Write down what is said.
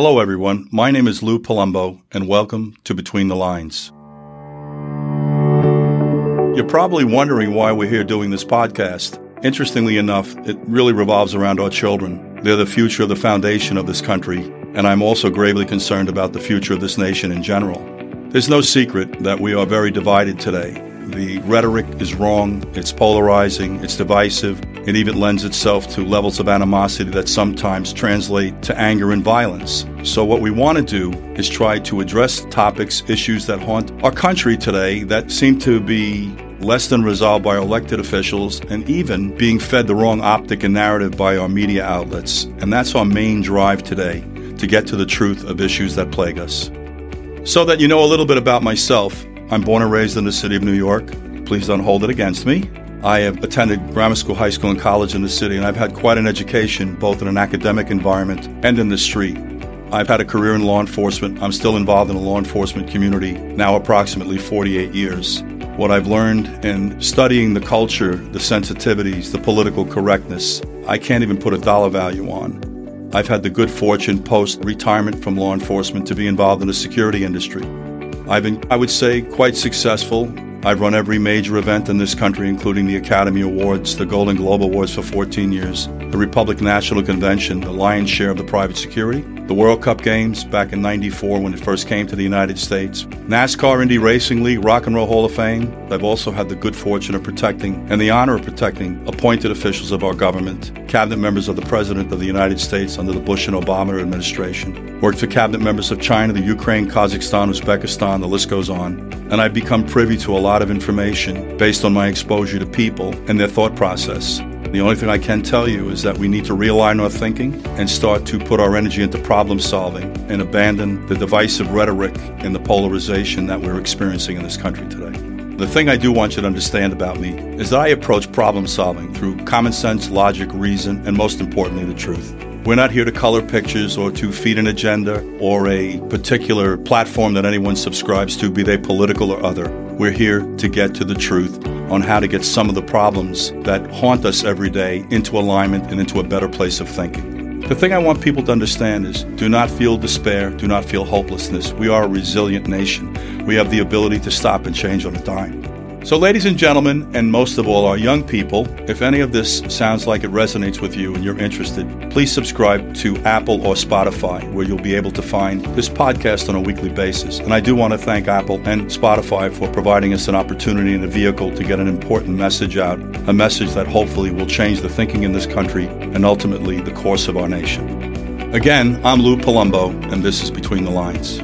Hello, everyone. My name is Lou Palumbo, and welcome to Between the Lines. You're probably wondering why we're here doing this podcast. Interestingly enough, it really revolves around our children. They're the future of the foundation of this country, and I'm also gravely concerned about the future of this nation in general. There's no secret that we are very divided today. The rhetoric is wrong, it's polarizing, it's divisive, it even lends itself to levels of animosity that sometimes translate to anger and violence. So, what we want to do is try to address topics, issues that haunt our country today that seem to be less than resolved by elected officials, and even being fed the wrong optic and narrative by our media outlets. And that's our main drive today to get to the truth of issues that plague us. So that you know a little bit about myself, I'm born and raised in the city of New York. Please don't hold it against me. I have attended grammar school, high school, and college in the city, and I've had quite an education both in an academic environment and in the street. I've had a career in law enforcement. I'm still involved in the law enforcement community now approximately 48 years. What I've learned in studying the culture, the sensitivities, the political correctness, I can't even put a dollar value on. I've had the good fortune post retirement from law enforcement to be involved in the security industry. I've been, I would say, quite successful. I've run every major event in this country, including the Academy Awards, the Golden Globe Awards for 14 years, the Republican National Convention, the lion's share of the private security, the World Cup Games back in 94 when it first came to the United States, NASCAR Indy Racing League, Rock and Roll Hall of Fame. I've also had the good fortune of protecting and the honor of protecting appointed officials of our government, cabinet members of the President of the United States under the Bush and Obama administration, worked for cabinet members of China, the Ukraine, Kazakhstan, Uzbekistan, the list goes on. And I've become privy to a lot of information based on my exposure to people and their thought process. The only thing I can tell you is that we need to realign our thinking and start to put our energy into problem solving and abandon the divisive rhetoric and the polarization that we're experiencing in this country today. The thing I do want you to understand about me is that I approach problem solving through common sense, logic, reason, and most importantly, the truth. We're not here to color pictures or to feed an agenda or a particular platform that anyone subscribes to, be they political or other. We're here to get to the truth on how to get some of the problems that haunt us every day into alignment and into a better place of thinking. The thing I want people to understand is do not feel despair, do not feel hopelessness. We are a resilient nation. We have the ability to stop and change on a dime. So, ladies and gentlemen, and most of all, our young people, if any of this sounds like it resonates with you and you're interested, please subscribe to Apple or Spotify, where you'll be able to find this podcast on a weekly basis. And I do want to thank Apple and Spotify for providing us an opportunity and a vehicle to get an important message out, a message that hopefully will change the thinking in this country and ultimately the course of our nation. Again, I'm Lou Palumbo, and this is Between the Lines.